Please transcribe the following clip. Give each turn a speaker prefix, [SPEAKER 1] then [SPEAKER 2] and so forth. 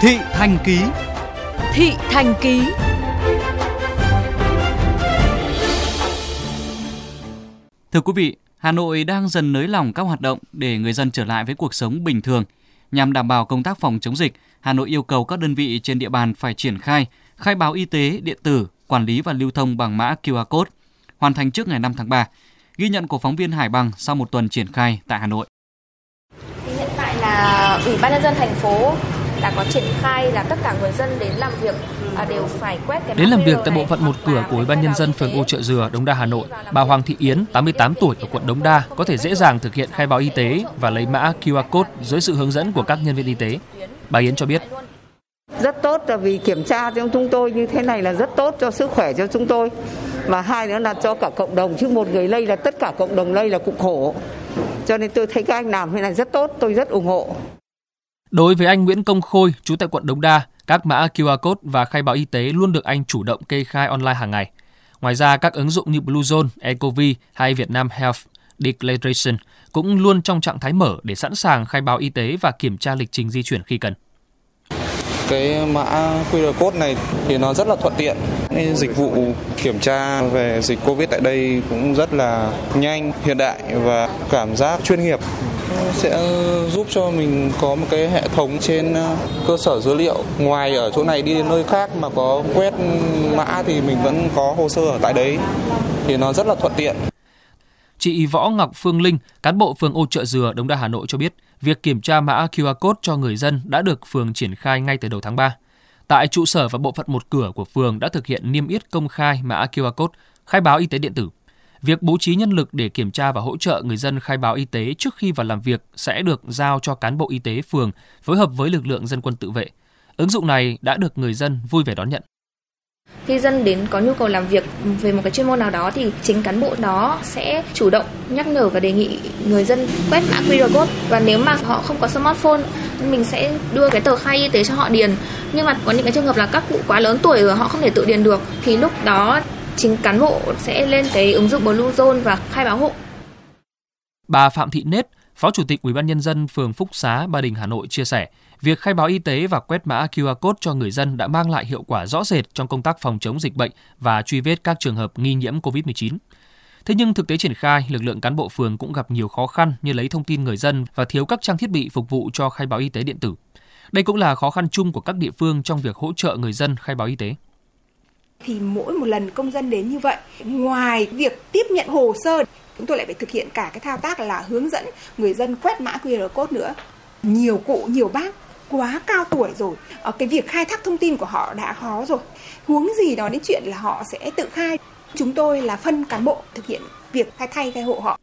[SPEAKER 1] Thị Thành Ký
[SPEAKER 2] Thị Thành Ký
[SPEAKER 1] Thưa quý vị, Hà Nội đang dần nới lỏng các hoạt động để người dân trở lại với cuộc sống bình thường. Nhằm đảm bảo công tác phòng chống dịch, Hà Nội yêu cầu các đơn vị trên địa bàn phải triển khai khai báo y tế điện tử, quản lý và lưu thông bằng mã QR code, hoàn thành trước ngày 5 tháng 3. Ghi nhận của phóng viên Hải Bằng sau một tuần triển khai tại Hà Nội.
[SPEAKER 3] Hiện tại là Ủy ban nhân dân thành phố đã có triển khai là tất cả người dân đến làm việc à, đều phải quét cái
[SPEAKER 4] Đến làm việc tại bộ phận một cửa của Ủy ban nhân dân phường Ô Trợ Dừa, Đống Đa, Hà Nội, bà Hoàng Thị Yến, 88 tuổi ở quận Đống Đa có thể dễ dàng thực hiện khai báo y tế và lấy mã QR code dưới sự hướng dẫn của các nhân viên y tế. Bà Yến cho biết.
[SPEAKER 5] Rất tốt là vì kiểm tra cho chúng tôi như thế này là rất tốt cho sức khỏe cho chúng tôi. Và hai nữa là cho cả cộng đồng chứ một người lây là tất cả cộng đồng lây là cũng khổ. Cho nên tôi thấy các anh làm thế này rất tốt tôi rất ủng hộ
[SPEAKER 4] Đối với anh Nguyễn Công Khôi, trú tại quận Đống Đa, các mã QR code và khai báo y tế luôn được anh chủ động kê khai online hàng ngày. Ngoài ra, các ứng dụng như Bluezone, Ecovi hay Vietnam Health Declaration cũng luôn trong trạng thái mở để sẵn sàng khai báo y tế và kiểm tra lịch trình di chuyển khi cần.
[SPEAKER 6] Cái mã QR code này thì nó rất là thuận tiện. Dịch vụ kiểm tra về dịch Covid tại đây cũng rất là nhanh, hiện đại và cảm giác chuyên nghiệp sẽ giúp cho mình có một cái hệ thống trên ờ, cơ sở dữ liệu ngoài ở chỗ này đi đến nơi khác mà có quét mã thì mình vẫn có hồ sơ ở tại đấy thì nó rất là thuận tiện.
[SPEAKER 4] Chị Võ Ngọc Phương Linh, cán bộ phường Ô Trợ Dừa, Đống Đa, Hà Nội cho biết, việc kiểm tra mã QR code cho người dân đã được phường triển khai ngay từ đầu tháng 3. Tại trụ sở và bộ phận một cửa của phường đã thực hiện niêm yết công khai mã QR code, khai báo y tế điện tử. Việc bố trí nhân lực để kiểm tra và hỗ trợ người dân khai báo y tế trước khi vào làm việc sẽ được giao cho cán bộ y tế phường, phối hợp với lực lượng dân quân tự vệ. Ứng dụng này đã được người dân vui vẻ đón nhận.
[SPEAKER 3] Khi dân đến có nhu cầu làm việc về một cái chuyên môn nào đó thì chính cán bộ đó sẽ chủ động nhắc nhở và đề nghị người dân quét mã QR code và nếu mà họ không có smartphone, mình sẽ đưa cái tờ khai y tế cho họ điền nhưng mà có những cái trường hợp là các cụ quá lớn tuổi rồi, họ không thể tự điền được, thì lúc đó chính cán bộ sẽ lên cái ứng dụng Bluezone và khai báo hộ.
[SPEAKER 4] Bà Phạm Thị Nết, Phó Chủ tịch Ủy ban nhân dân phường Phúc Xá, Ba Đình, Hà Nội chia sẻ, việc khai báo y tế và quét mã QR code cho người dân đã mang lại hiệu quả rõ rệt trong công tác phòng chống dịch bệnh và truy vết các trường hợp nghi nhiễm COVID-19. Thế nhưng thực tế triển khai, lực lượng cán bộ phường cũng gặp nhiều khó khăn như lấy thông tin người dân và thiếu các trang thiết bị phục vụ cho khai báo y tế điện tử. Đây cũng là khó khăn chung của các địa phương trong việc hỗ trợ người dân khai báo y tế
[SPEAKER 7] thì mỗi một lần công dân đến như vậy, ngoài việc tiếp nhận hồ sơ, chúng tôi lại phải thực hiện cả cái thao tác là hướng dẫn người dân quét mã QR code nữa. Nhiều cụ, nhiều bác quá cao tuổi rồi ở cái việc khai thác thông tin của họ đã khó rồi. Huống gì đó đến chuyện là họ sẽ tự khai. Chúng tôi là phân cán bộ thực hiện việc khai thay khai hộ họ.